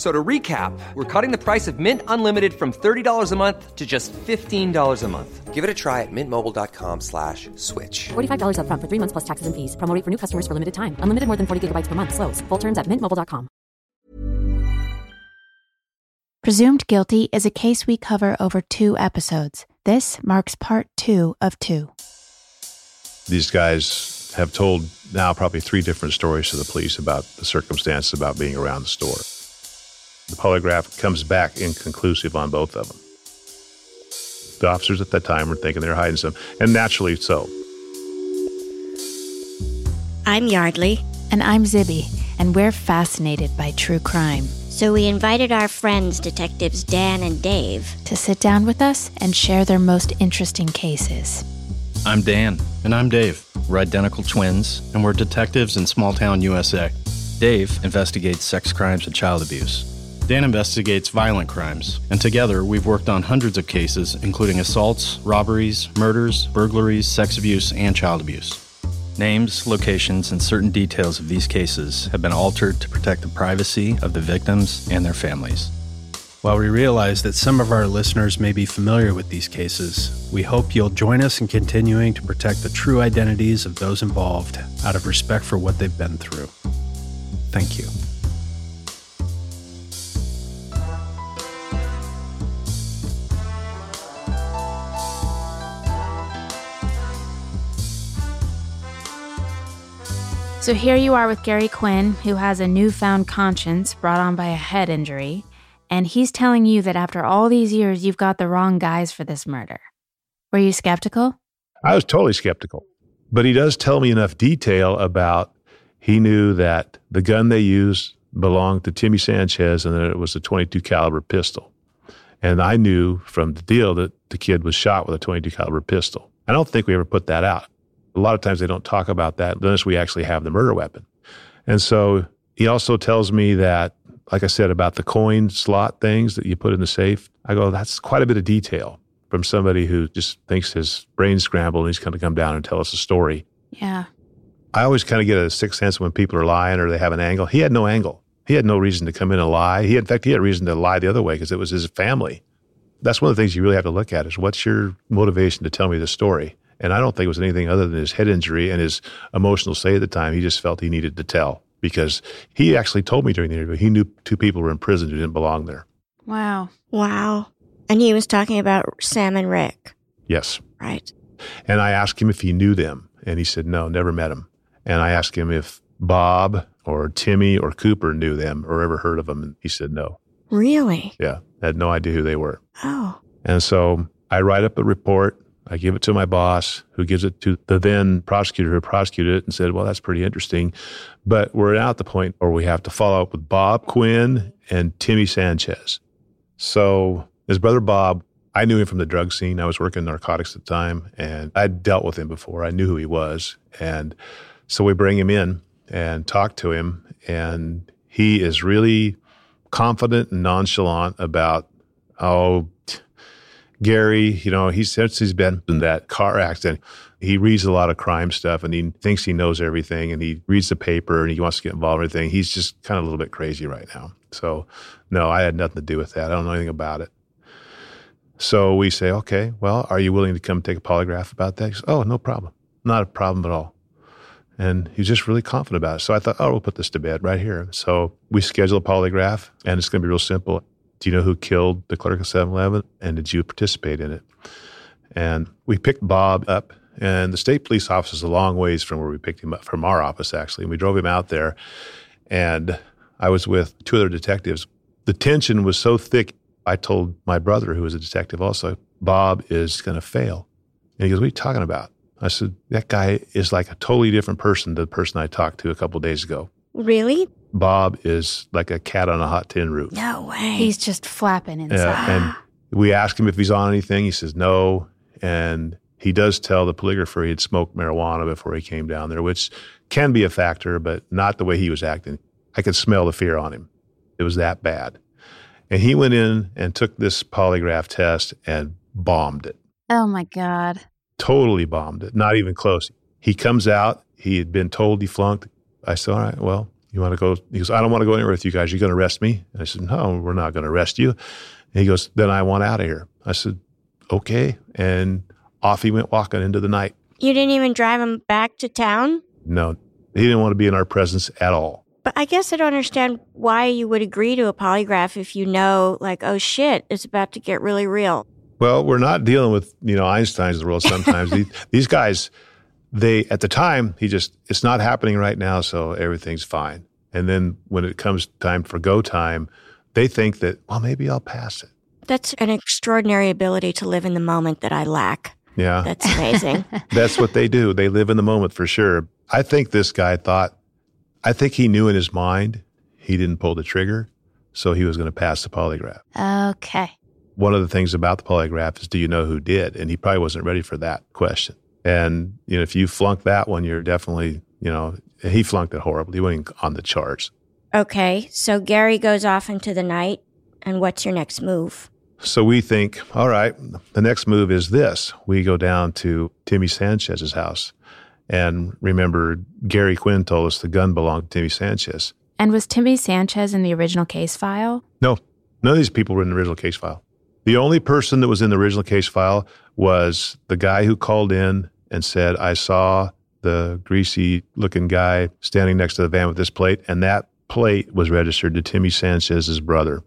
F- So to recap, we're cutting the price of Mint Unlimited from $30 a month to just $15 a month. Give it a try at mintmobile.com slash switch. $45 upfront for three months plus taxes and fees. Promo rate for new customers for limited time. Unlimited more than 40 gigabytes per month. Slows. Full terms at mintmobile.com. Presumed Guilty is a case we cover over two episodes. This marks part two of two. These guys have told now probably three different stories to the police about the circumstances about being around the store. The polygraph comes back inconclusive on both of them. The officers at that time were thinking they're hiding some, and naturally so. I'm Yeardley, And I'm Zibby, and we're fascinated by true crime. so we invited our friends, detectives Dan and Dave. To sit down with us and share their most interesting cases. I'm Dan. And I'm Dave. We're identical twins, and we're detectives in small town USA. Dave investigates sex crimes and child abuse. Dan investigates violent crimes, and together we've worked on hundreds of cases, including assaults, robberies, murders, burglaries, sex abuse, and child abuse. Names, locations, and certain details of these cases have been altered to protect the privacy of the victims and their families. While we realize that some of our listeners may be familiar with these cases, we hope you'll join us in continuing to protect the true identities of those involved out of respect for what they've been through. Thank you. So here you are with Gary Quinn, who has a newfound conscience brought on by a head injury, and he's telling you that after all these years, you've got the wrong guys for this murder. Were you skeptical? I was totally skeptical, but he does tell me enough detail about he knew that the gun they used belonged to Timmy Sanchez and that it was a 22 caliber pistol. And I knew from the deal that the kid was shot with a 22 caliber pistol. I don't think we ever put that out. A lot of times they don't talk about that unless we actually have the murder weapon. And so he also tells me that, like I said, about the coin slot things that you put in the safe. I go, that's quite a bit of detail from somebody who just thinks his brain's scrambled and he's going to come down and tell us a story. Yeah. I always kind of get a sixth sense when people are lying or they have an angle. He had no angle. He had no reason to come in and lie. He, in fact, he had reason to lie the other way because it was his family. That's one of the things you really have to look at is what's your motivation to tell me the story? And I don't think it was anything other than his head injury and his emotional state at the time. He just felt he needed to tell because he actually told me during the interview he knew two people were in prison who didn't belong there. Wow. Wow. And he was talking about Sam and Rick, Yes. right? And I asked him if he knew them, and he said no, never met him. And I asked him if Bob or Timmy or Cooper knew them or ever heard of them, and he said no. Really? Yeah, had no idea who they were. Oh. And so I write up a report. I give it to my boss, who gives it to the then prosecutor who prosecuted it and said, Well, that's pretty interesting. But we're now at the point where we have to follow up with Bob Quinn and Timmy Sanchez. So his brother Bob, I knew him from the drug scene. I was working in narcotics at the time and I'd dealt with him before. I knew who he was. And so we bring him in and talk to him. And he is really confident and nonchalant about, oh, Gary, you know, he since he's been in that car accident, he reads a lot of crime stuff and he thinks he knows everything and he reads the paper and he wants to get involved in everything. He's just kind of a little bit crazy right now. So, no, I had nothing to do with that. I don't know anything about it. So we say, okay, well, are you willing to come take a polygraph about that? Oh, no problem. Not a problem at all. And he's just really confident about it. So I thought, oh, we'll put this to bed right here. So we schedule a polygraph and it's going to be real simple. Do you know who killed the clerk of 7 Eleven? And did you participate in it? And we picked Bob up, and the state police office is a long ways from where we picked him up, from our office, actually. And we drove him out there, and I was with two other detectives. the tension was so thick. I told my brother, who was a detective also, Bob is going to fail. And he goes, What are you talking about? I said, That guy is like a totally different person than the person I talked to a couple days ago. Really? Bob is like a cat on a hot tin roof. No way. He's just flapping inside. Yeah, and we ask him if he's on anything. He says no. And he does tell the polygrapher he had smoked marijuana before he came down there, which can be a factor, but not the way he was acting. I could smell the fear on him. It was that bad. And he went in and took this polygraph test and bombed it. Oh my God. Totally bombed it. Not even close. He comes out. He had been told he flunked. I said, All right, well, you want to go? He goes, I don't want to go anywhere with you guys. You're going to arrest me? And I said, No, we're not going to arrest you. And he goes, Then I want out of here. I said, Okay. And off he went walking into the night. You didn't even drive him back to town? No, he didn't want to be in our presence at all. But I guess I don't understand why you would agree to a polygraph if you know, like, oh shit, it's about to get really real. Well, we're not dealing with, you know, Einstein's the world sometimes. these, these guys, they, at the time, he just, it's not happening right now, so everything's fine. And then when it comes time for go time, they think that, well, maybe I'll pass it. That's an extraordinary ability to live in the moment that I lack. Yeah. That's amazing. That's what they do. They live in the moment for sure. I think this guy thought, I think he knew in his mind he didn't pull the trigger, so he was going to pass the polygraph. Okay. One of the things about the polygraph is do you know who did? And he probably wasn't ready for that question. And you know, if you flunk that one, you're definitely, you know, he flunked it horribly. He went on the charts. okay, so Gary goes off into the night, and what's your next move? So we think, all right, the next move is this. We go down to Timmy Sanchez's house. And remember, Gary Quinn told us the gun belonged to Timmy Sanchez. And was Timmy Sanchez in the original case file? No, none of these people were in the original case file. The only person that was in the original case file was the guy who called in and said, I saw the greasy looking guy standing next to the van with this plate. And that plate was registered to Timmy Sanchez's brother.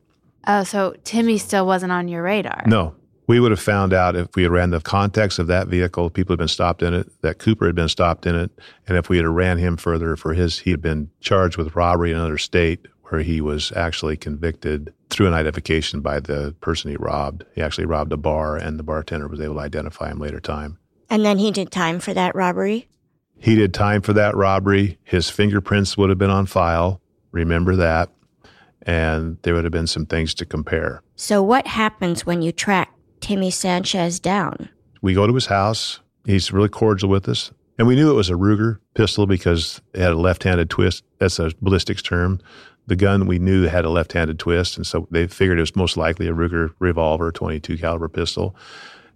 Oh, so Timmy still wasn't on your radar. No, we would have found out if we had ran the context of that vehicle, people had been stopped in it, that Cooper had been stopped in it, and if we had ran him further for his, he had been charged with robbery in another state where he was actually convicted through an identification by the person he robbed. He actually robbed a bar, and the bartender was able to identify him later time. And then he did time for that robbery? He did time for that robbery. His fingerprints would have been on file. Remember that. And there would have been some things to compare. So, what happens when you track Timmy Sanchez down? We go to his house. He's really cordial with us. And we knew it was a Ruger pistol because it had a left handed twist. That's a ballistics term. The gun we knew had a left handed twist. And so they figured it was most likely a Ruger revolver, 22 caliber pistol.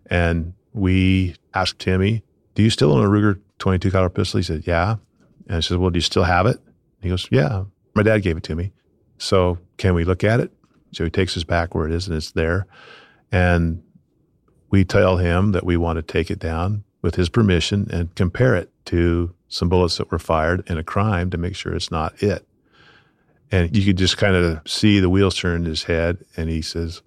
And we asked Timmy, Do you still own a Ruger 22 caliber pistol? He said, Yeah. And I said, Well, do you still have it? He goes, Yeah. My dad gave it to me. So can we look at it? So he takes us back where it is and it's there. And we tell him that we want to take it down with his permission and compare it to some bullets that were fired in a crime to make sure it's not it. And you could just kind of see the wheels turn in his head. And he says,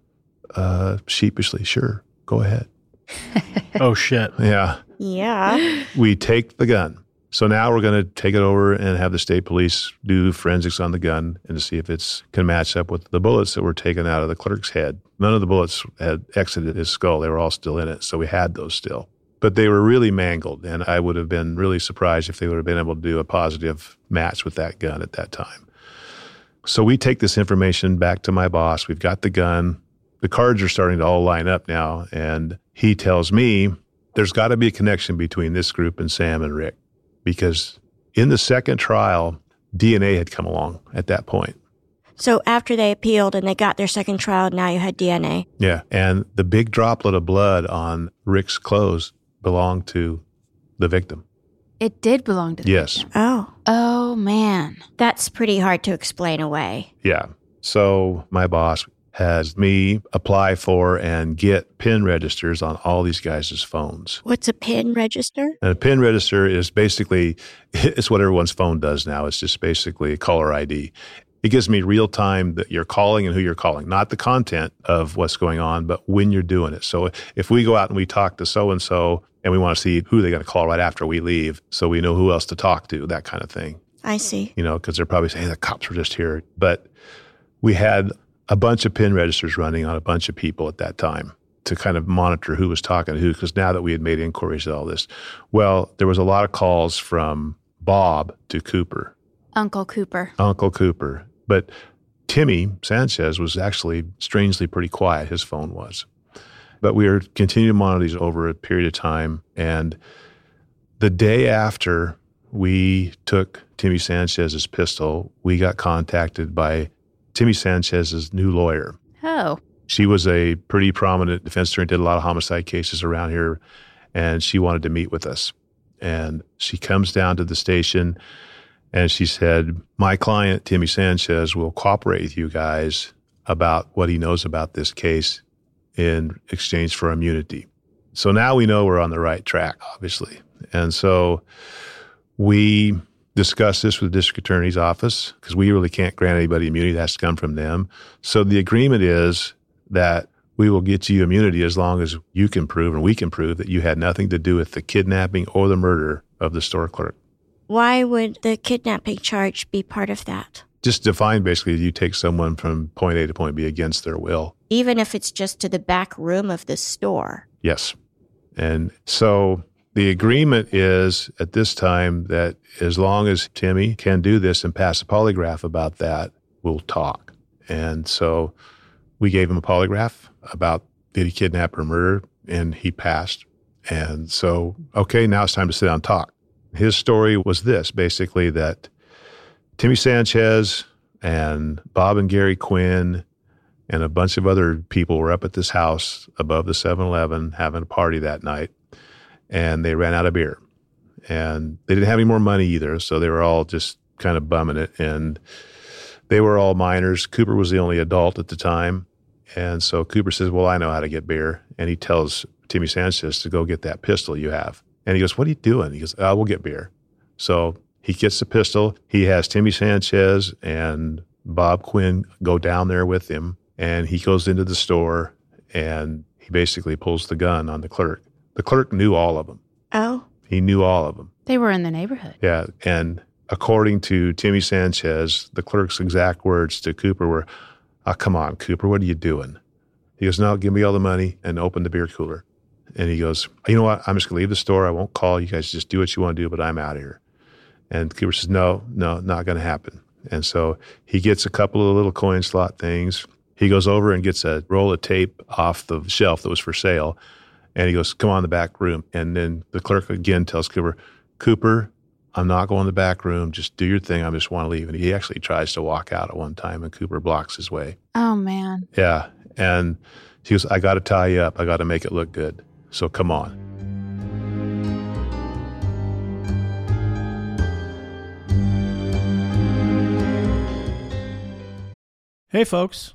uh, sheepishly, sure, go ahead. Oh shit. Yeah. Yeah. We take the gun. So now we're going to take it over and have the state police do forensics on the gun and to see if it's can match up with the bullets that were taken out of the clerk's head. None of the bullets had exited his skull; they were all still in it. So we had those still, but they were really mangled. And I would have been really surprised if they would have been able to do a positive match with that gun at that time. So we take this information back to my boss. We've got the gun. The cards are starting to all line up now, and he tells me there's got to be a connection between this group and Sam and Rick because in the second trial, DNA had come along at that point. So, after they appealed and they got their second trial, now you had DNA. Yeah. And the big droplet of blood on Rick's clothes belonged to the victim. It did belong to the Yes. Oh, Oh, man. that's pretty hard to explain away. Yeah. So my boss has me apply for and get pen registers on all these guys' phones. What's a pen register? And a pen register is basically it's what everyone's phone does now. It's just basically a caller ID. It gives me real time that you're calling and who you're calling, not the content of what's going on, but when you're doing it. So if we go out and we talk to so and so and we want to see who they're going to call right after we leave, so we know who else to talk to, that kind of thing I see. you know, because they're probably saying, hey, the cops were just here. But we had a bunch of pen registers running on a bunch of people at that time to kind of monitor who was talking to who. Because now that we had made inquiries and all this, well, there was a lot of calls from Bob to Cooper, Uncle Cooper. Uncle Cooper. But Timmy Sanchez was actually strangely pretty quiet. His phone was. But we are continuing to monitor these over a period of time. And the day after we took Timmy Sanchez's pistol, we got contacted by Timmy Sanchez's new lawyer. Oh. She was a pretty prominent defense attorney, did a lot of homicide cases around here, and she wanted to meet with us. And she comes down to the station and she said, My client, Timmy Sanchez, will cooperate with you guys about what he knows about this case in exchange for immunity. So now we know we're on the right track, obviously. And so we discussed this with the district attorney's office because we really can't grant anybody immunity. That has to come from them. So the agreement is that we will get you immunity as long as you can prove and we can prove that you had nothing to do with the kidnapping or the murder of the store clerk. Why would the kidnapping charge be part of that? Just define basically you take someone from point A to point B against their will. Even if it's just to the back room of the store. Yes. And so the agreement is at this time that as long as Timmy can do this and pass a polygraph about that, we'll talk. And so we gave him a polygraph about did he kidnap or murder, and he passed. And so, okay, now it's time to sit down and talk. His story was this basically that Timmy Sanchez and Bob and Gary Quinn and a bunch of other people were up at this house above the 7 Eleven having a party that night and they ran out of beer. And they didn't have any more money either, so they were all just kind of bumming it. And they were all minors. Cooper was the only adult at the time. And so Cooper says, Well, I know how to get beer. And he tells Timmy Sanchez to go get that pistol you have. And he goes, What are you doing? He goes, oh, We'll get beer. So he gets the pistol. He has Timmy Sanchez and Bob Quinn go down there with him. And he goes into the store and he basically pulls the gun on the clerk. The clerk knew all of them. Oh. He knew all of them. They were in the neighborhood. Yeah. And according to Timmy Sanchez, the clerk's exact words to Cooper were, oh, come on, Cooper, what are you doing? He goes, no, give me all the money and open the beer cooler. And he goes, you know what? I'm just going to leave the store. I won't call. You guys just do what you want to do, but I'm out of here. And Cooper says, no, no, not going to happen. And so he gets a couple of little coin slot things. He goes over and gets a roll of tape off the shelf that was for sale and he goes, Come on the back room. And then the clerk again tells Cooper, Cooper, I'm not going to the back room. Just do your thing. I just want to leave. And he actually tries to walk out at one time, and Cooper blocks his way. Oh, man. Yeah. And he goes, I got to tie you up. I got to make it look good. So come on. Hey, folks.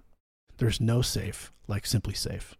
There's no safe like SimpliSafe.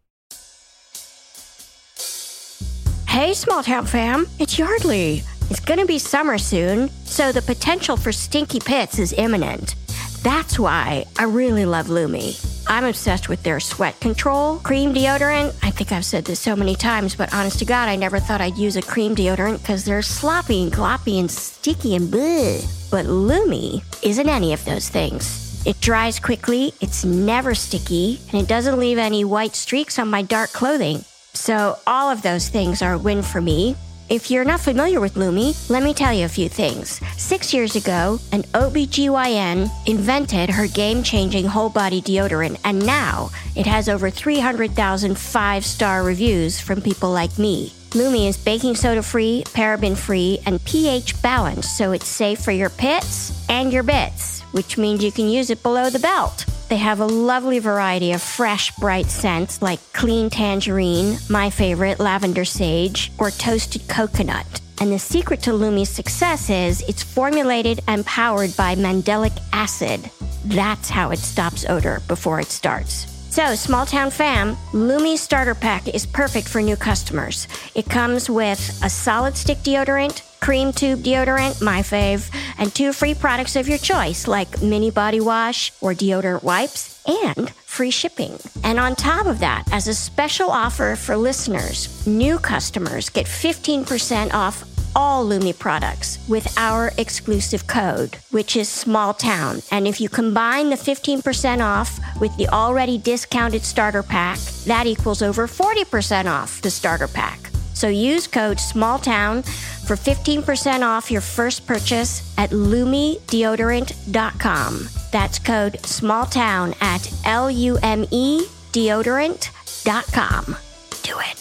Hey, small town fam, it's Yeardley. It's gonna be summer soon, so the potential for stinky pits is imminent. That's why I really love Lume. I'm obsessed with their sweat control cream deodorant. I think I've said this so many times, but honest to God, I never thought I'd use a cream deodorant because they're sloppy and gloppy and sticky and bleh. But Lume isn't any of those things. It dries quickly, it's never sticky, and it doesn't leave any white streaks on my dark clothing. So, all of those things are a win for me. If you're not familiar with Lume, let me tell you a few things. Six years ago, an OBGYN invented her game changing whole body deodorant, and now it has over 300,000 five star reviews from people like me. Lume is baking soda free, paraben free, and pH balanced, so it's safe for your pits and your bits, which means you can use it below the belt. They have a lovely variety of fresh, bright scents like clean tangerine, my favorite, lavender sage, or toasted coconut. And the secret to Lume's success is it's formulated and powered by mandelic acid. That's how it stops odor before it starts. So, small town fam, Lume starter pack is perfect for new customers. It comes with a solid stick deodorant, cream tube deodorant, my fave, and two free products of your choice like mini body wash or deodorant wipes and free shipping. And on top of that, as a special offer for listeners, new customers get 15% off all Lume products with our exclusive code, which is small town. And if you combine the 15% off with the already discounted starter pack, that equals over 40% off the starter pack. So use code small town for 15% off your first purchase at lumedeodorant.com. That's code small town at L U M E deodorant.com. Do it.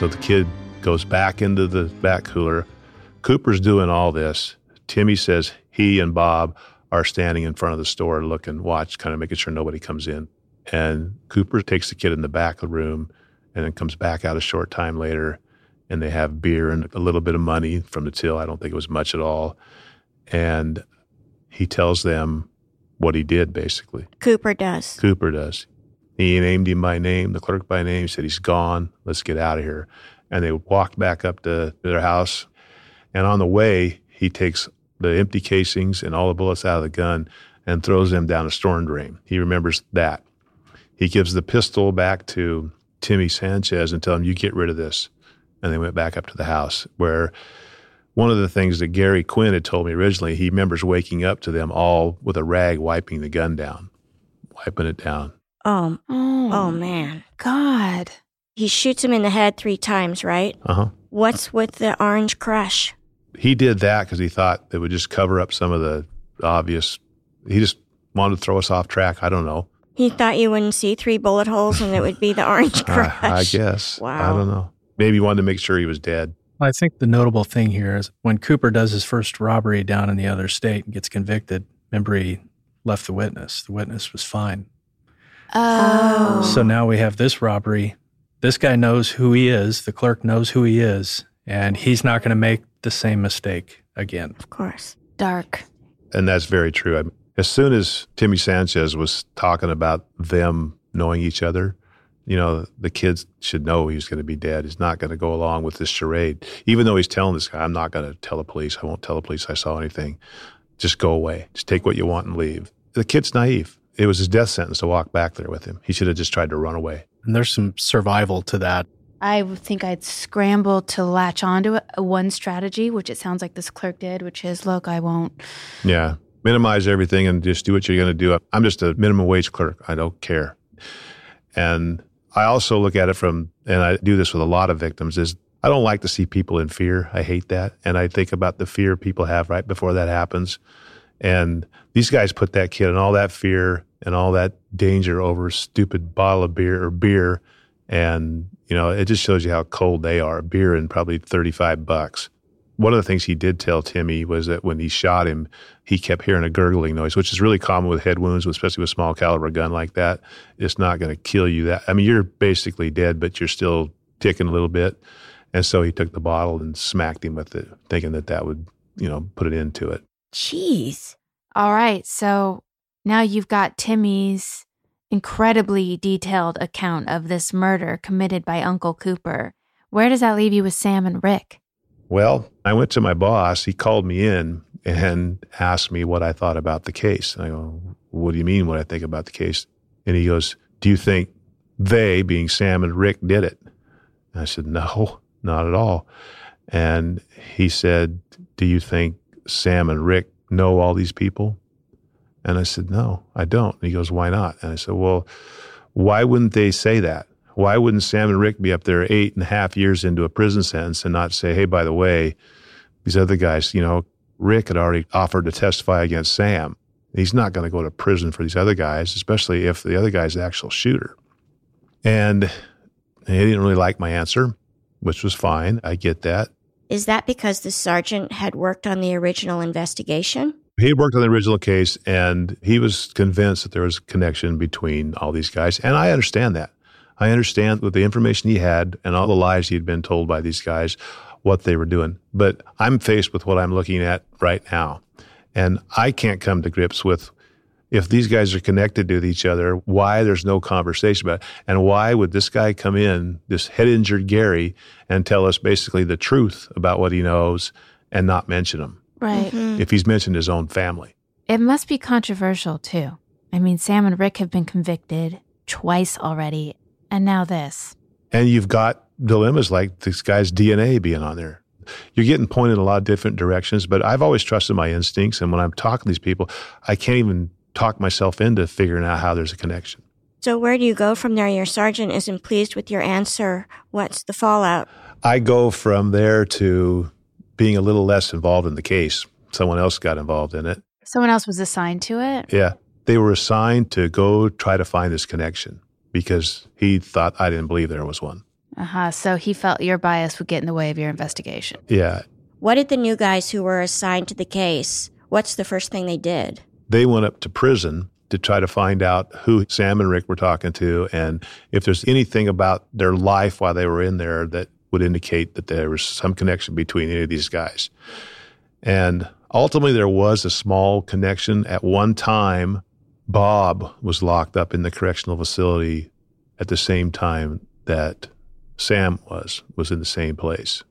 So the kid goes back into the back cooler. Cooper's doing all this. Timmy says he and Bob are standing in front of the store looking, watch, kind of making sure nobody comes in. And Cooper takes the kid in the back of the room and then comes back out a short time later and they have beer and a little bit of money from the till. I don't think it was much at all. And he tells them what he did basically. Cooper does. Cooper does. He named him by name, the clerk by name. Said, He's gone. Let's get out of here. And they walked back up to their house. And on the way, he takes the empty casings and all the bullets out of the gun and throws them down a storm drain. He remembers that. He gives the pistol back to Timmy Sanchez and tells him, You get rid of this. And they went back up to the house where one of the things that Gary Quinn had told me originally, he remembers waking up to them all with a rag wiping the gun down, wiping it down. Oh, Oh, oh man. God. He shoots him in the head three times, right? Uh huh. What's with the orange crush? He did that because he thought it would just cover up some of the obvious. He just wanted to throw us off track. I don't know. He thought you wouldn't see three bullet holes and it would be the orange crush. I, I guess. Wow. I don't know. Maybe he wanted to make sure he was dead. I think the notable thing here is when Cooper does his first robbery down in the other state and gets convicted, remember he left the witness. The witness was fine. Oh. So now we have this robbery. This guy knows who he is. The clerk knows who he is, and he's not going to make the same mistake again. Of course. Dark. And that's very true. I mean, as soon as Timmy Sanchez was talking about them knowing each other, you know, the kids should know he's going to be dead. He's not going to go along with this charade. Even though he's telling this guy, I'm not going to tell the police. I won't tell the police I saw anything. Just go away. Just take what you want and leave. The kid's naive. It was his death sentence to walk back there with him. He should have just tried to run away. And there's some survival to that. I think I'd scramble to latch onto it, uh, one strategy, which it sounds like this clerk did, which is look, I won't. Yeah. Minimize everything and just do what you're going to do. I'm just a minimum wage clerk. I don't care. And I also look at it from, and I do this with a lot of victims, is I don't like to see people in fear. I hate that. And I think about the fear people have right before that happens. And these guys put that kid in all that fear and all that danger over a stupid bottle of beer or beer. And, you know, it just shows you how cold they are. Beer and probably 35 bucks. One of the things he did tell Timmy was that when he shot him, he kept hearing a gurgling noise, which is really common with head wounds, especially with small caliber gun like that. It's not going to kill you. That I mean, you're basically dead, but you're still ticking a little bit. And so he took the bottle and smacked him with it, thinking that that would, you know, put an end to it. Jeez. All right. So now you've got Timmy's incredibly detailed account of this murder committed by Uncle Cooper. Where does that leave you with Sam and Rick? Well, I went to my boss. He called me in and asked me what I thought about the case. And I go, What do you mean, what I think about the case? And he goes, Do you think they, being Sam and Rick, did it? And I said, No, not at all. And he said, Do you think Sam and Rick know all these people? And I said, No, I don't. And he goes, Why not? And I said, Well, why wouldn't they say that? Why wouldn't Sam and Rick be up there eight and a half years into a prison sentence and not say, Hey, by the way, these other guys, you know, Rick had already offered to testify against Sam. He's not going to go to prison for these other guys, especially if the other guy's the actual shooter. And he didn't really like my answer, which was fine. I get that. Is that because the sergeant had worked on the original investigation? He had worked on the original case and he was convinced that there was a connection between all these guys. And I understand that. I understand with the information he had and all the lies he had been told by these guys, what they were doing. But I'm faced with what I'm looking at right now. And I can't come to grips with if these guys are connected to each other, why there's no conversation about it. And why would this guy come in, this head injured Gary, and tell us basically the truth about what he knows and not mention him Right. Mm-hmm. if he's mentioned his own family? It must be controversial, too. I mean, Sam and Rick have been convicted twice already, and now this. And you've got dilemmas like this guy's DNA being on there. You're getting pointed in a lot of different directions, but I've always trusted my instincts. And when I'm talking to these people, I can't even talk myself into figuring out how there's a connection. So where do you go from there? Your sergeant isn't pleased with your answer. What's the fallout? I go from there to being a little less involved in the case. Someone else got involved in it. Someone else was assigned to it? Yeah. They were assigned to go try to find this connection because he thought I didn't believe there was one. Uh huh. So he felt your bias would get in the way of your investigation. Yeah. What did the new guys who were assigned to the case, what's the first thing they did? They went up to prison to try to find out who Sam and Rick were talking to and if there's anything about their life while they were in there that would indicate that there was some connection between any of these guys. And ultimately, there was a small connection. At one time, Bob was locked up in the correctional facility at the same time that Sam was, was in the same place.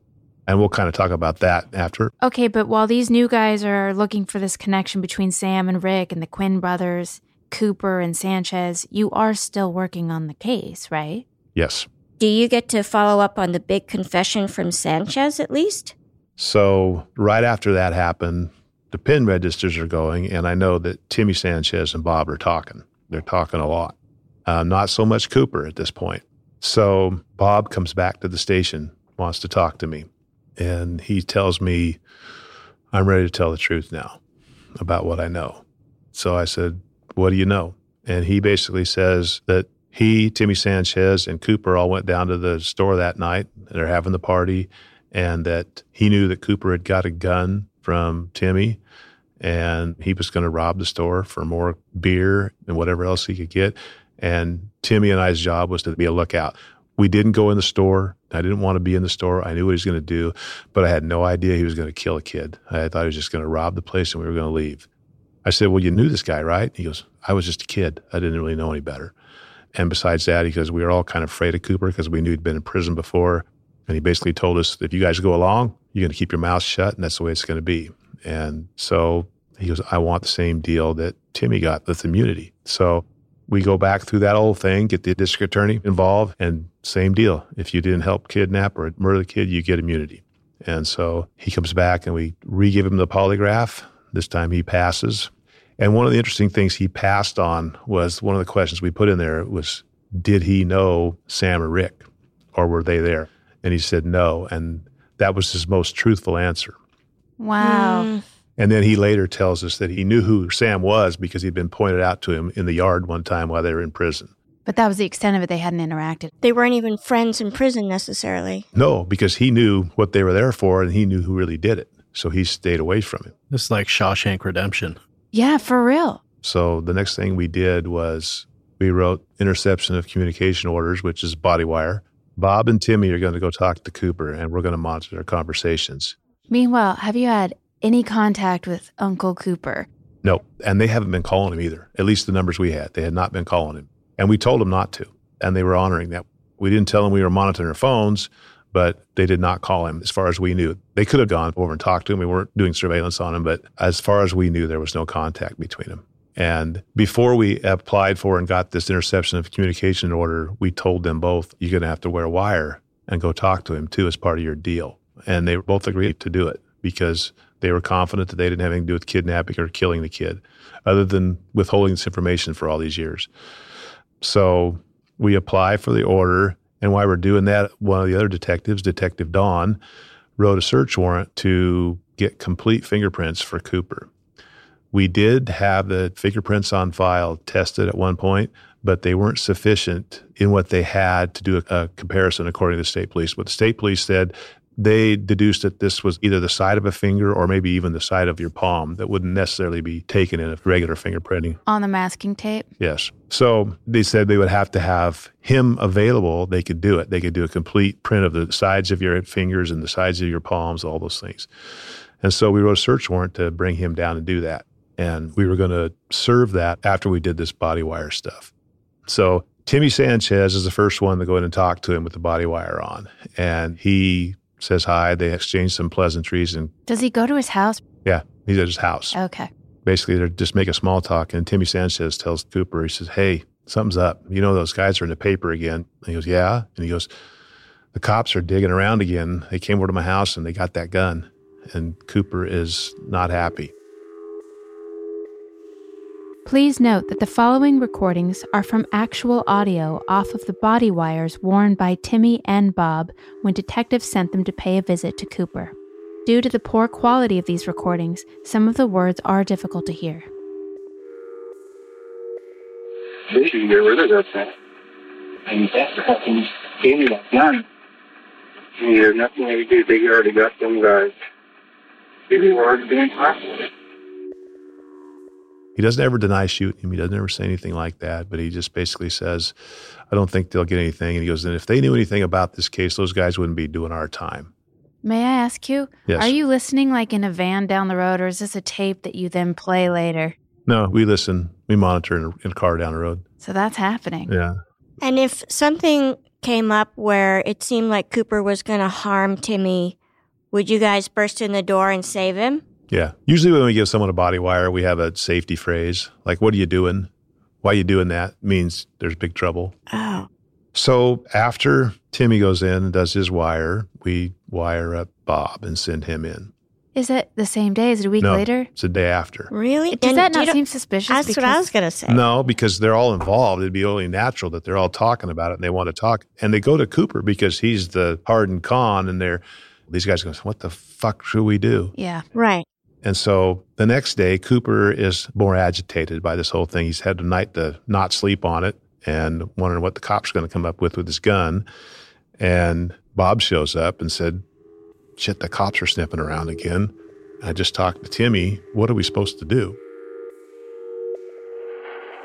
And we'll kind of talk about that after. Okay, but while these new guys are looking for this connection between Sam and Rick and the Quinn brothers, Cooper and Sanchez, you are still working on the case, right? Yes. Do you get to follow up on the big confession from Sanchez at least? So right after that happened, the pen registers are going, and I know that Timmy Sanchez and Bob are talking. They're talking a lot. Uh, not so much Cooper at this point. So Bob comes back to the station, wants to talk to me, and he tells me, I'm ready to tell the truth now about what I know. So I said, What do you know? And he basically says that he, Timmy Sanchez, and Cooper all went down to the store that night. They're having the party, and that he knew that Cooper had got a gun from Timmy and he was going to rob the store for more beer and whatever else he could get. And Timmy and I's job was to be a lookout. We didn't go in the store. I didn't want to be in the store. I knew what he was going to do, but I had no idea he was going to kill a kid. I thought he was just going to rob the place and we were going to leave. I said, Well, you knew this guy, right? He goes, I was just a kid. I didn't really know any better. And besides that, he says, We were all kind of afraid of Cooper because we knew he'd been in prison before. And he basically told us, If you guys go along, you're going to keep your mouth shut, and that's the way it's going to be. And so he goes, I want the same deal that Timmy got with immunity. So we go back through that whole thing, get the district attorney involved, and same deal. If you didn't help kidnap or murder the kid, you get immunity. And so he comes back and we re give him the polygraph. This time he passes. And one of the interesting things he passed on was one of the questions we put in there was, did he know Sam or Rick or were they there? And he said no. And that was his most truthful answer. Wow. Mm. And then he later tells us that he knew who Sam was because he'd been pointed out to him in the yard one time while they were in prison. But that was the extent of it. They hadn't interacted. They weren't even friends in prison necessarily. No, because he knew what they were there for and he knew who really did it. So he stayed away from him. This is like Shawshank Redemption. Yeah, for real. So the next thing we did was we wrote interception of communication orders, which is body wire. Bob and Timmy are going to go talk to Cooper and we're going to monitor their conversations. Meanwhile, have you had any contact with Uncle Cooper? No, and they haven't been calling him either. At least the numbers we had, they had not been calling him. And we told them not to, and they were honoring that. We didn't tell them we were monitoring their phones, but they did not call him as far as we knew. They could have gone over and talked to him. We weren't doing surveillance on him, but as far as we knew, there was no contact between them. And before we applied for and got this interception of communication order, we told them both, you're going to have to wear a wire and go talk to him too as part of your deal. And they both agreed to do it because they were confident that they didn't have anything to do with kidnapping or killing the kid, other than withholding this information for all these years. So we apply for the order. And while we're doing that, one of the other detectives, Detective Dawn, wrote a search warrant to get complete fingerprints for Cooper. We did have the fingerprints on file tested at one point, but they weren't sufficient in what they had to do a, a comparison according to the state police. What the state police said, they deduced that this was either the side of a finger or maybe even the side of your palm that wouldn't necessarily be taken in a regular fingerprinting. On the masking tape? Yes. So they said they would have to have him available. They could do it. They could do a complete print of the sides of your fingers and the sides of your palms, all those things. And so we wrote a search warrant to bring him down and do that. And we were going to serve that after we did this body wire stuff. So Timmy Sanchez is the first one to go in and talk to him with the body wire on. And he says hi. They exchange some pleasantries. And Does he go to his house? yeah, he's at his house. Okay. Basically, they're just making small talk. And Timmy Sanchez tells Cooper, he says, Hey, something's up. You know, those guys are in the paper again. And he goes, Yeah. And he goes, The cops are digging around again. They came over to my house and they got that gun. And Cooper is not happy. Please note that the following recordings are from actual audio off of the body wires worn by Timmy and Bob when detectives sent them to pay a visit to Cooper. Due to the poor quality of these recordings, some of the words are difficult to hear. They should get rid of that. And that's the fucking gave me that gun. And there's nothing could do. They already got them guys. They were already doing crap. He doesn't ever deny shooting him. He doesn't ever say anything like that, but he just basically says, I don't think they'll get anything. And he goes, and if they knew anything about this case, those guys wouldn't be doing our time. May I ask you, Yes. are you listening like in a van down the road, or is this a tape that you then play later? No, we listen. We monitor in a, in a car down the road. So that's happening. Yeah. And if something came up where it seemed like Cooper was going to harm Timmy, would you guys burst in the door and save him? Yeah. Usually when we give someone a body wire, we have a safety phrase like, what are you doing? Why are you doing that? Means there's big trouble. Oh. So after Timmy goes in and does his wire, we wire up Bob and send him in. Is it the same day? Is it a week no, later? it's a day after. Really? Does And that not don't- seem suspicious? That's what I was gonna say. No, because they're all involved. It'd be only natural that they're all talking about it and they want to talk. And they go to Cooper because he's the hardened con and they're these guys go, What the fuck should we do? Yeah. Right. And so the next day, Cooper is more agitated by this whole thing. He's had a night to not sleep on it and wondering what the cops are going to come up with with his gun. And Bob shows up and said, Shit, the cops are sniffing around again. I just talked to Timmy. What are we supposed to do?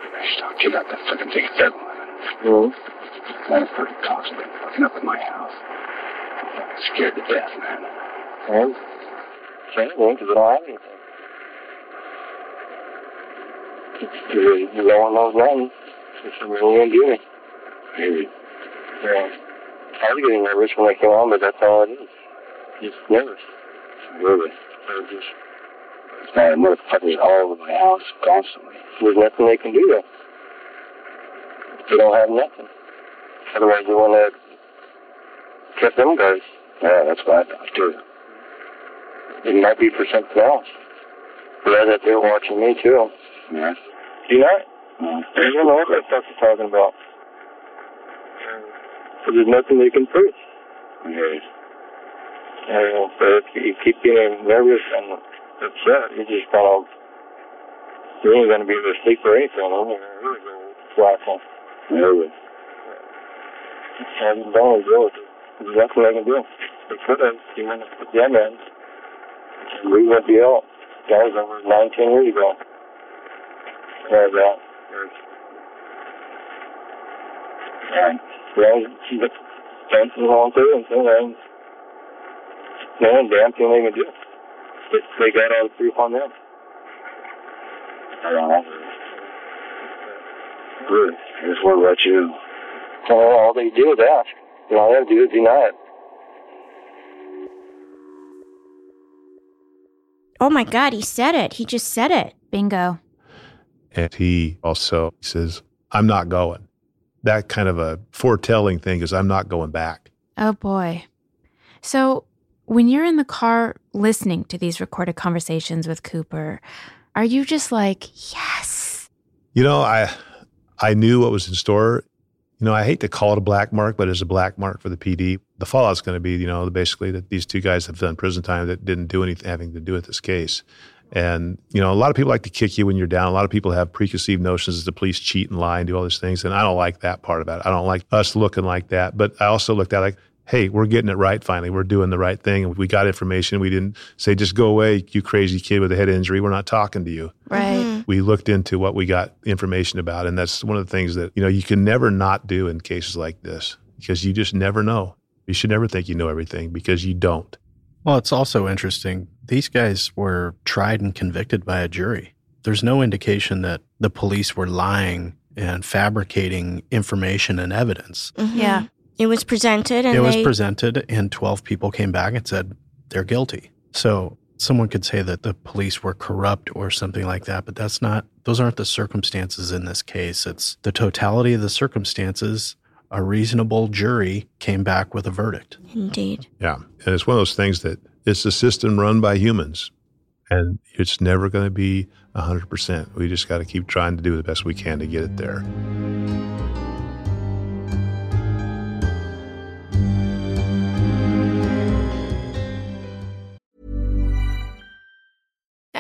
I talked to you about that fucking thing at Federal. Mm-hmm. That fucking cops been fucking up at my house. I'm scared to death, man. And? Can't because don't have anything. You no one knows nothing. It's really gonna. Maybe. Yeah. I was getting nervous when I came on, but that's all it is. Just nervous. Nervous. They're just bad motherfuckers all over my house constantly. There's nothing they can do there. They don't have nothing. Otherwise, they want to cut them guys. Yeah, that's what I thought too. It might be for something else. Glad that they're watching me too. Yeah. Do you not? Mm. They don't know what that stuff you're talking about. So there's nothing they can prove. Yes. And so if you keep getting nervous and upset, you're just kind of you ain't gonna be able to sleep or anything. I'm gonna really go flapping. Nervous. Haven't done it, really. There's nothing I can do. They could have, you know, with them in. We went the out. That was over 19 years ago. Yeah, that. And, well, she dancing along through and so on. Damn thing they can do. They, they got all the proof on them. I don't know. Good. I just let you. Well, all they do is ask. All they have to do is deny it. Oh my God, he said it. He just said it. Bingo. And he also says, I'm not going. That kind of a foretelling thing is I'm not going back. Oh boy. So, when you're in the car listening to these recorded conversations with Cooper, are you just like, yes? You know, I I knew what was in store. You know, I hate to call it a black mark, but it's a black mark for the PD. The fallout's going to be, you know, basically that these two guys have done prison time that didn't do anything having to do with this case. And, you know, a lot of people like to kick you when you're down. A lot of people have preconceived notions that the police cheat and lie and do all these things. And I don't like that part about it. I don't like us looking like that. But I also looked at like, hey, we're getting it right finally. We're doing the right thing. And we got information. We didn't say, just go away, you crazy kid with a head injury. We're not talking to you. Right. We looked into what we got information about. And that's one of the things that, you know, you can never not do in cases like this because you just never know. You should never think you know everything because you don't. Well, it's also interesting. These guys were tried and convicted by a jury. There's no indication that the police were lying and fabricating information and evidence. Mhm. Yeah. It was presented and it was they, presented, and 12 people came back and said they're guilty. So someone could say that the police were corrupt or something like that, but that's not, those aren't the circumstances in this case. It's the totality of the circumstances. A reasonable jury came back with a verdict. Indeed. Yeah. And it's one of those things that it's a system run by humans and it's never going to be 100%. We just got to keep trying to do the best we can to get it there.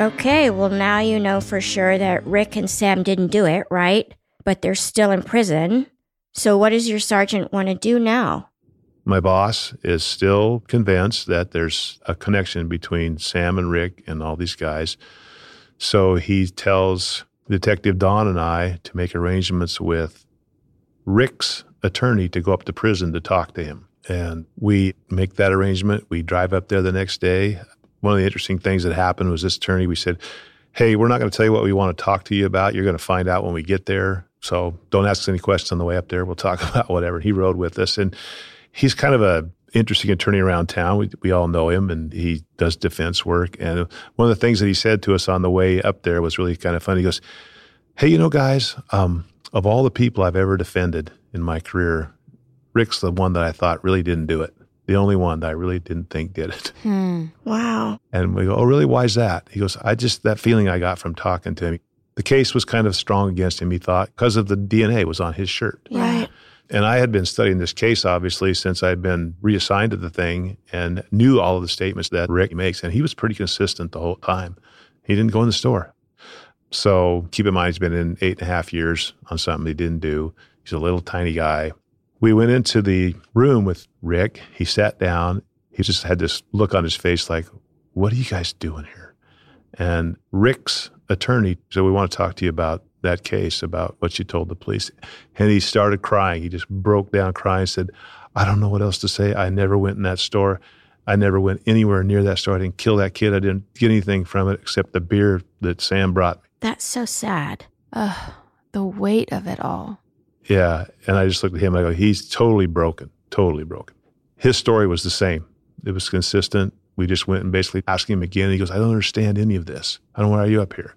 Okay, well, now you know for sure that Rick and Sam didn't do it, right? But they're still in prison. So, what does your sergeant want to do now? My boss is still convinced that there's a connection between Sam and Rick and all these guys. So he tells Detective Don and I to make arrangements with Rick's attorney to go up to prison to talk to him. And we make that arrangement. We drive up there the next day. One of the interesting things that happened was this attorney, we said, Hey, we're not going to tell you what we want to talk to you about. You're going to find out when we get there. So don't ask us any questions on the way up there. We'll talk about whatever. He rode with us. And he's kind of a interesting attorney around town. We, we all know him and he does defense work. And one of the things that he said to us on the way up there was really kind of funny. He goes, Hey, you know, guys, um, of all the people I've ever defended in my career, Rick's the one that I thought really didn't do it. The only one that I really didn't think did it. Hmm. Wow. And we go, Oh, really? Why is that? He goes, I just, that feeling I got from talking to him. The case was kind of strong against him, he thought, because of the DNA was on his shirt. Right. And I had been studying this case, obviously, since I'd been reassigned to the thing and knew all of the statements that Rick makes. And he was pretty consistent the whole time. He didn't go in the store. So keep in mind, he's been in eight and a half years on something he didn't do. He's a little tiny guy. We went into the room with Rick. He sat down. He just had this look on his face like, What are you guys doing here? And Rick's attorney said, We want to talk to you about that case, about what you told the police. And he started crying. He just broke down crying, said, I don't know what else to say. I never went in that store. I never went anywhere near that store. I didn't kill that kid. I didn't get anything from it except the beer that Sam brought me. That's so sad. Ugh, the weight of it all. Yeah. And I just looked at him. And I go, he's totally broken, totally broken. His story was the same. It was consistent. We just went and basically asked him again. He goes, I don't understand any of this. I don't know why are you up here?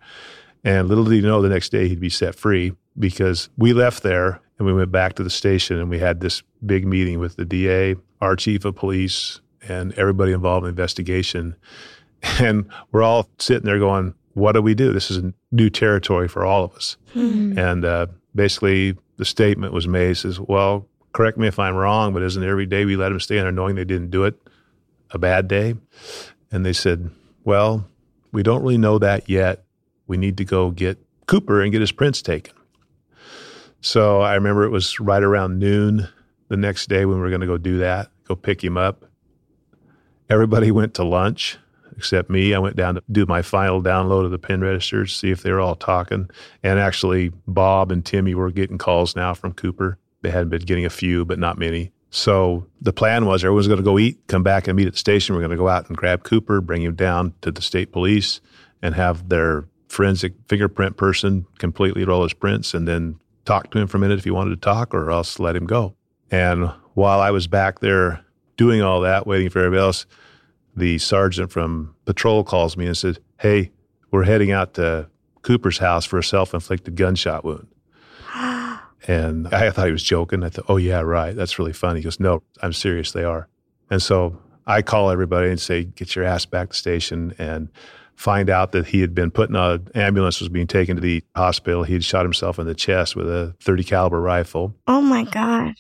And little did he know the next day he'd be set free because we left there and we went back to the station and we had this big meeting with the DA, our chief of police, and everybody involved in the investigation. And we're all sitting there going, what do we do? This is a new territory for all of us. Mhm. And uh, basically, the statement was made says, well, correct me if I'm wrong, but isn't every day we let them stay in there knowing they didn't do it a bad day? And they said, well, we don't really know that yet. We need to go get Cooper and get his prints taken. So I remember it was right around noon the next day when we were going to go do that, go pick him up. Everybody went to lunch except me. I went down to do my final download of the pen registers, see if they were all talking. And actually, Bob and Timmy were getting calls now from Cooper. They hadn't been getting a few, but not many. So the plan was everyone's going to go eat, come back and meet at the station. We're going to go out and grab Cooper, bring him down to the state police, and have their forensic fingerprint person completely roll his prints and then talk to him for a minute if he wanted to talk or else let him go. And while I was back there doing all that, waiting for everybody else, the sergeant from patrol calls me and says, Hey, we're heading out to Cooper's house for a self inflicted gunshot wound. And I thought he was joking. I thought, Oh, yeah, right. That's really funny. He goes, No, I'm serious. They are. And so I call everybody and say, Get your ass back to station and find out that he had been put in an ambulance, was being taken to the hospital. He had shot himself in the chest with a 30 caliber rifle Oh my God.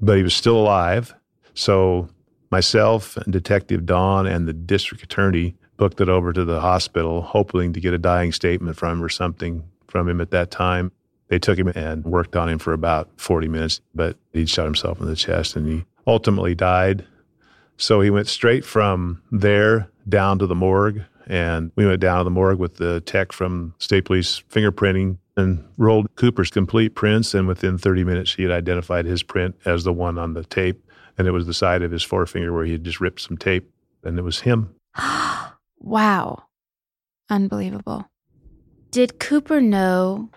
but he was still alive. So myself and Detective Don and the district attorney booked it over to the hospital, hoping to get a dying statement from him or something from him at that time. They took him and worked on him for about 40 minutes, but he shot himself in the chest and he ultimately died. So he went straight from there down to the morgue. And we went down to the morgue with the tech from State Police fingerprinting and rolled Cooper's complete prints. And within 30 minutes, he had identified his print as the one on the tape. And it was the side of his forefinger where he had just ripped some tape. And it was him. Wow. Unbelievable. Did Cooper know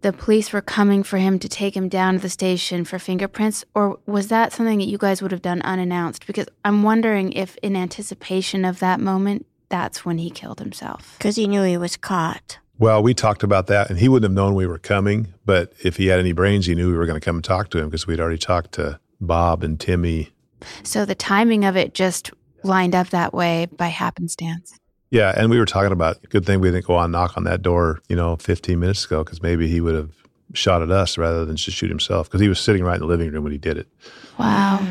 the police were coming for him to take him down to the station for fingerprints, or was that something that you guys would have done unannounced? Because I'm wondering if, in anticipation of that moment, that's when he killed himself. Because he knew he was caught. Well, we talked about that, and he wouldn't have known we were coming. But if he had any brains, he knew we were going to come and talk to him because we'd already talked to Bob and Timmy. So the timing of it just lined up that way by happenstance. Yeah, and we were talking about good thing we didn't go on knock on that door, you know, 15 minutes ago because maybe he would have shot at us rather than just shoot himself because he was sitting right in the living room when he did it. Wow.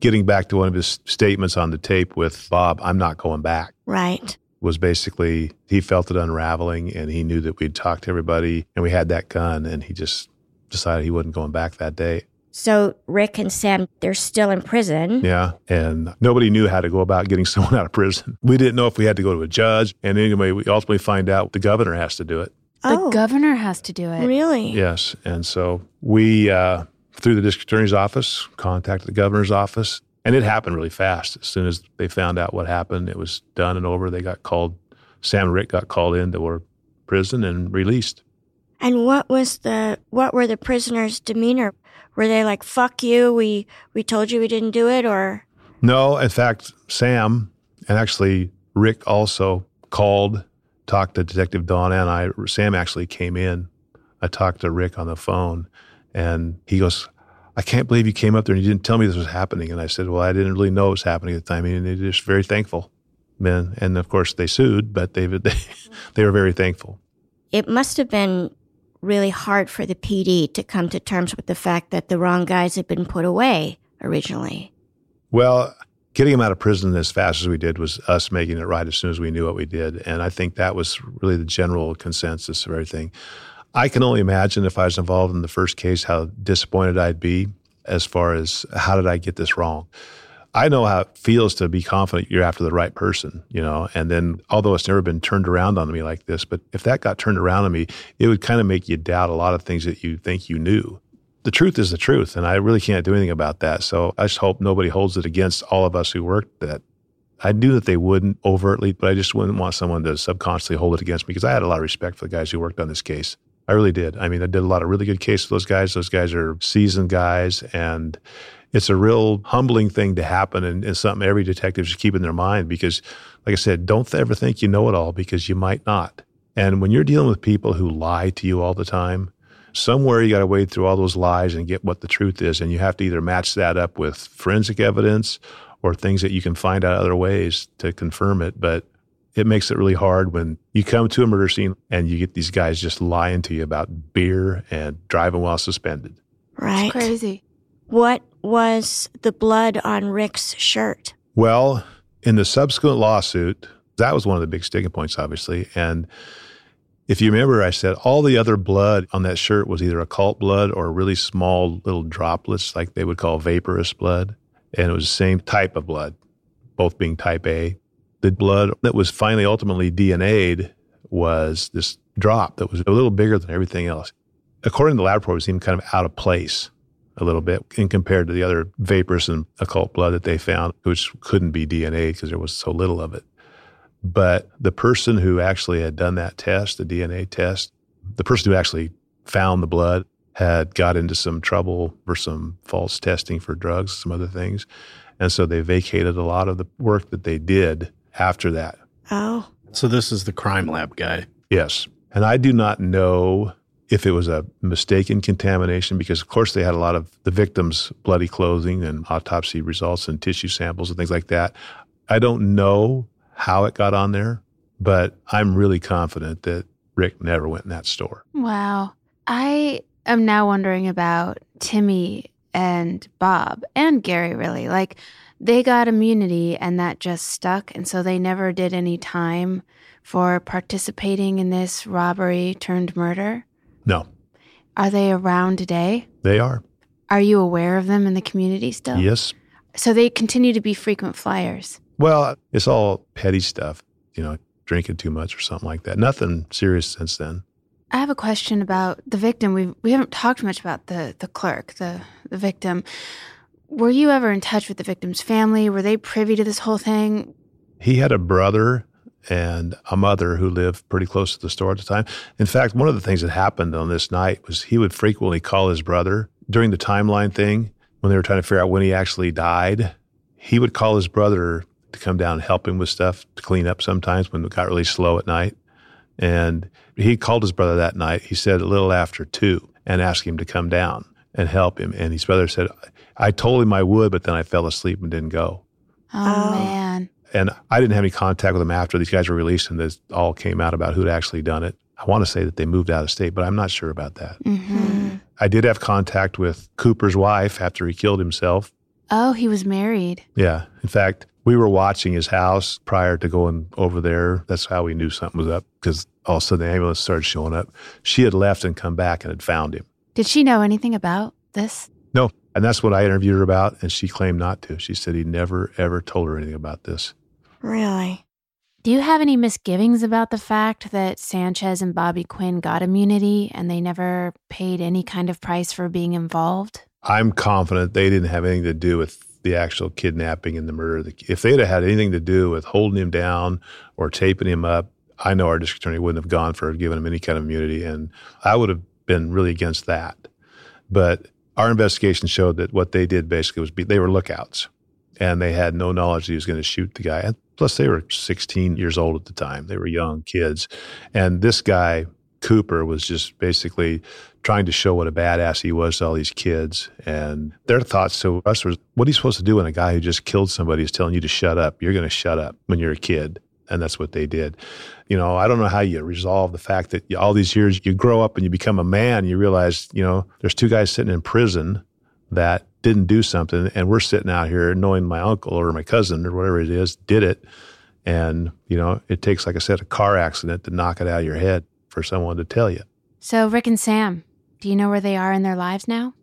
Getting back to one of his statements on the tape with Bob, I'm not going back, Right. was basically he felt it unraveling and he knew that we'd talked to everybody and we had that gun and he just decided he wasn't going back that day. So Rick and Sam, they're still in prison. Yeah. And nobody knew how to go about getting someone out of prison. We didn't know if we had to go to a judge. And anyway, we ultimately find out the governor has to do it. The Oh. governor has to do it. Really? Yes. And so we, uh, through the district attorney's office, contacted the governor's office. And it happened really fast. As soon as they found out what happened, it was done and over. They got called, Sam and Rick got called into our prison and released. And what was the what were the prisoners' demeanor? Were they like "fuck you"? We we told you we didn't do it, or No, in fact, Sam and actually Rick also called, talked to Detective Dawn and I. Sam actually came in. I talked to Rick on the phone, and he goes, "I can't believe you came up there and you didn't tell me this was happening." And I said, "Well, I didn't really know it was happening at the time." And they're just very thankful. Man, and of course they sued, but they they, they were very thankful. it must have been really hard for the PD to come to terms with the fact that the wrong guys had been put away originally. Well, getting him out of prison as fast as we did was us making it right as soon as we knew what we did. And I think that was really the general consensus of everything. I can only imagine if I was involved in the first case how disappointed I'd be as far as how did I get this wrong. I know how it feels to be confident you're after the right person, you know, and then although it's never been turned around on me like this, but if that got turned around on me, it would kind of make you doubt a lot of things that you think you knew the truth is the truth, and I really can't do anything about that. So I just hope nobody holds it against all of us who worked that. I knew that they wouldn't overtly, but I just wouldn't want someone to subconsciously hold it against me because I had a lot of respect for the guys who worked on this case. I really did. I mean, I did a lot of really good cases with those guys. Those guys are seasoned guys, and it's a real humbling thing to happen and, and something every detective should keep in their mind because, like I said, don't ever think you know it all because you might not. And when you're dealing with people who lie to you all the time, somewhere you got to wade through all those lies and get what the truth is. And you have to either match that up with forensic evidence or things that you can find out other ways to confirm it. But it makes it really hard when you come to a murder scene and you get these guys just lying to you about beer and driving while suspended. Right? Crazy. What was the blood on Rick's shirt? Well, in the subsequent lawsuit, that was one of the big sticking points, obviously. And if you remember, I said all the other blood on that shirt was either occult blood or really small little droplets, like they would call vaporous blood. And it was the same type of blood, both being type A. The blood that was finally ultimately DNA'd was this drop that was a little bigger than everything else. According to the lab report, it seemed kind of out of place a little bit in compared to the other vaporous and occult blood that they found, which couldn't be DNA because there was so little of it. But the person who actually had done that test, the DNA test, the person who actually found the blood had got into some trouble for some false testing for drugs, some other things. And so they vacated a lot of the work that they did after that. Oh, So this is the crime lab guy. Yes. And I do not know if it was a mistaken contamination because, of course, they had a lot of the victim's bloody clothing and autopsy results and tissue samples and things like that. I don't know how it got on there, but I'm really confident that Rick never went in that store. Wow. I am now wondering about Timmy and Bob and Gary, really. Like, they got immunity and that just stuck. And so they never did any time for participating in this robbery turned murder. Are they around today? they are. Are you aware of them in the community still? Yes. So they continue to be frequent flyers. Well, it's all petty stuff, you know, drinking too much or something like that. Nothing serious since then. I have a question about the victim. We we haven't talked much about the the clerk, the the victim. Were you ever in touch with the victim's family? Were they privy to this whole thing? He had a brother and a mother who lived pretty close to the store at the time. In fact, one of the things that happened on this night was he would frequently call his brother during the timeline thing when they were trying to figure out when he actually died. He would call his brother to come down and help him with stuff to clean up sometimes when it got really slow at night. And he called his brother that night. He said a little after two and asked him to come down and help him. And his brother said, I told him I would, but then I fell asleep and didn't go. Oh, Oh. man. And I didn't have any contact with them after these guys were released and this all came out about who'd actually done it. I want to say that they moved out of state, but I'm not sure about that. hmm I did have contact with Cooper's wife after he killed himself. Oh, he was married. Yeah. In fact, we were watching his house prior to going over there. That's how we knew something was up because all of a sudden the ambulance started showing up. She had left and come back and had found him. Did she know anything about this? No. And that's what I interviewed her about. And she claimed not to. She said he never, ever told her anything about this. Really? Do you have any misgivings about the fact that Sanchez and Bobby Quinn got immunity and they never paid any kind of price for being involved? I'm confident they didn't have anything to do with the actual kidnapping and the murder. If they'd have had anything to do with holding him down or taping him up, I know our district attorney wouldn't have gone for giving him any kind of immunity, and I would have been really against that. But our investigation showed that what they did basically was be, they were lookouts, and they had no knowledge that he was going to shoot the guy. And plus, they were 16 years old at the time; they were young kids, and this guy Cooper was just basically trying to show what a badass he was to all these kids. And their thoughts to us was, what are you supposed to do when a guy who just killed somebody is telling you to shut up? You're going to shut up when you're a kid. And that's what they did. You know, I don't know how you resolve the fact that all these years you grow up and you become a man, you realize, you know, there's two guys sitting in prison that didn't do something. And we're sitting out here knowing my uncle or my cousin or whatever it is did it. And, you know, it takes, like I said, a car accident to knock it out of your head for someone to tell you. So, Rick and Sam, do you know where they are in their lives now?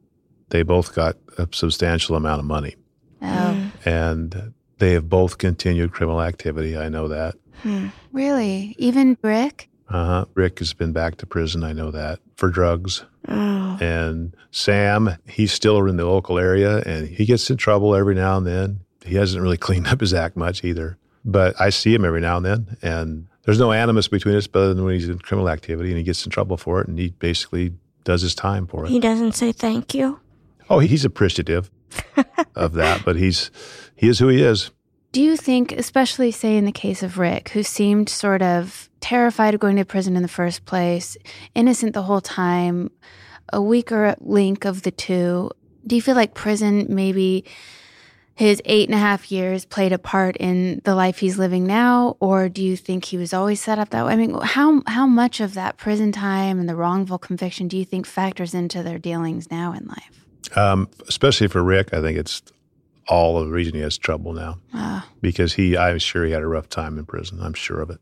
They both got a substantial amount of money. Oh. And they have both continued criminal activity. I know that. Hmm. Really? Even Rick? Uh huh. Rick has been back to prison. I know that for drugs. Oh. And Sam, he's still in the local area and he gets in trouble every now and then. He hasn't really cleaned up his act much either. But I see him every now and then. And there's no animus between us other than when he's in criminal activity and he gets in trouble for it and he basically does his time for it. He doesn't say thank you. Oh, he's appreciative of that, but he's he is who he is. Do you think, especially say in the case of Rick, who seemed sort of terrified of going to prison in the first place, innocent the whole time, a weaker link of the two, do you feel like prison maybe his eight and a half years played a part in the life he's living now, or do you think he was always set up that way? I mean, how how much of that prison time and the wrongful conviction do you think factors into their dealings now in life? Um, especially for Rick, I think it's all of the reason he has trouble now Uh, because he, I'm sure he had a rough time in prison. I'm sure of it,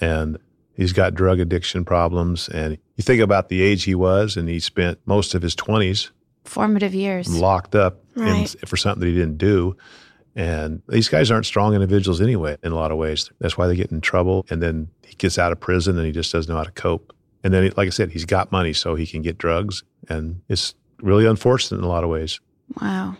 and he's got drug addiction problems. And you think about the age he was, and he spent most of his twenties formative years. locked up in- for something that he didn't do. And these guys aren't strong individuals anyway, in a lot of ways. That's why they get in trouble. And then he gets out of prison and he just doesn't know how to cope. And then, like I said, he's got money, so he can get drugs. And it's really unfortunate in a lot of ways. Wow.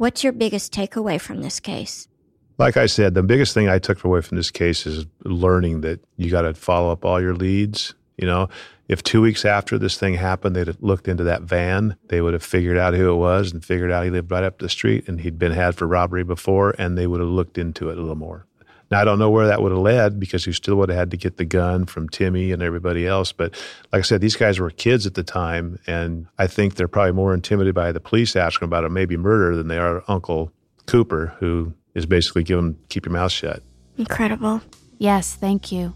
What's your biggest takeaway from this case? Like I said, the biggest thing I took away from this case is learning that you got to follow up all your leads. You know, if two weeks after this thing happened, they'd have looked into that van, they would have figured out who it was and figured out he lived right up the street and he'd been had for robbery before, and they would have looked into it a little more. Now, I don't know where that would have led because he still would have had to get the gun from Timmy and everybody else. But like I said, these guys were kids at the time, and I think they're probably more intimidated by the police asking about a maybe murder than they are Uncle Cooper, who is basically giving keep your mouth shut. Incredible. Yes, thank you.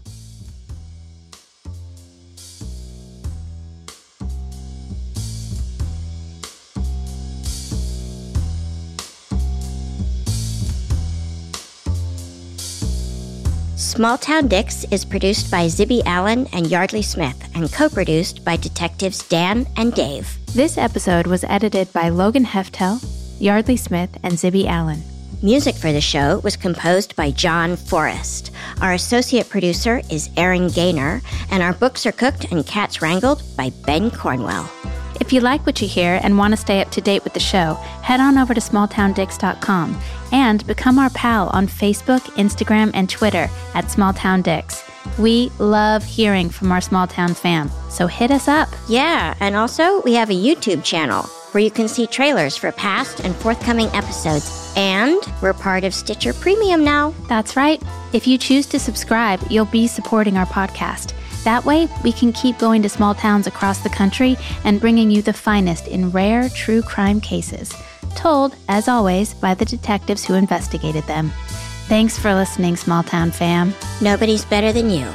Small Town Dicks is produced by Zibby Allen and Yeardley Smith and co produced by detectives Dan and Dave. This episode was edited by Logan Heftel, Yeardley Smith, and Zibby Allen. Music for the show was composed by John Forrest. Our associate producer is Aaron Gaynor, and our books are cooked and cats wrangled by Ben Cornwell. If you like what you hear and want to stay up to date with the show, head on over to smalltowndicks.com and become our pal on Facebook, Instagram, and Twitter at smalltowndicks. We love hearing from our small town fam, so hit us up. Yeah, and also we have a YouTube channel where you can see trailers for past and forthcoming episodes. And we're part of Stitcher Premium now. That's right. If you choose to subscribe, you'll be supporting our podcast. That way, we can keep going to small towns across the country and bringing you the finest in rare true crime cases, told, as always, by the detectives who investigated them. Thanks for listening, small town fam. Nobody's better than you.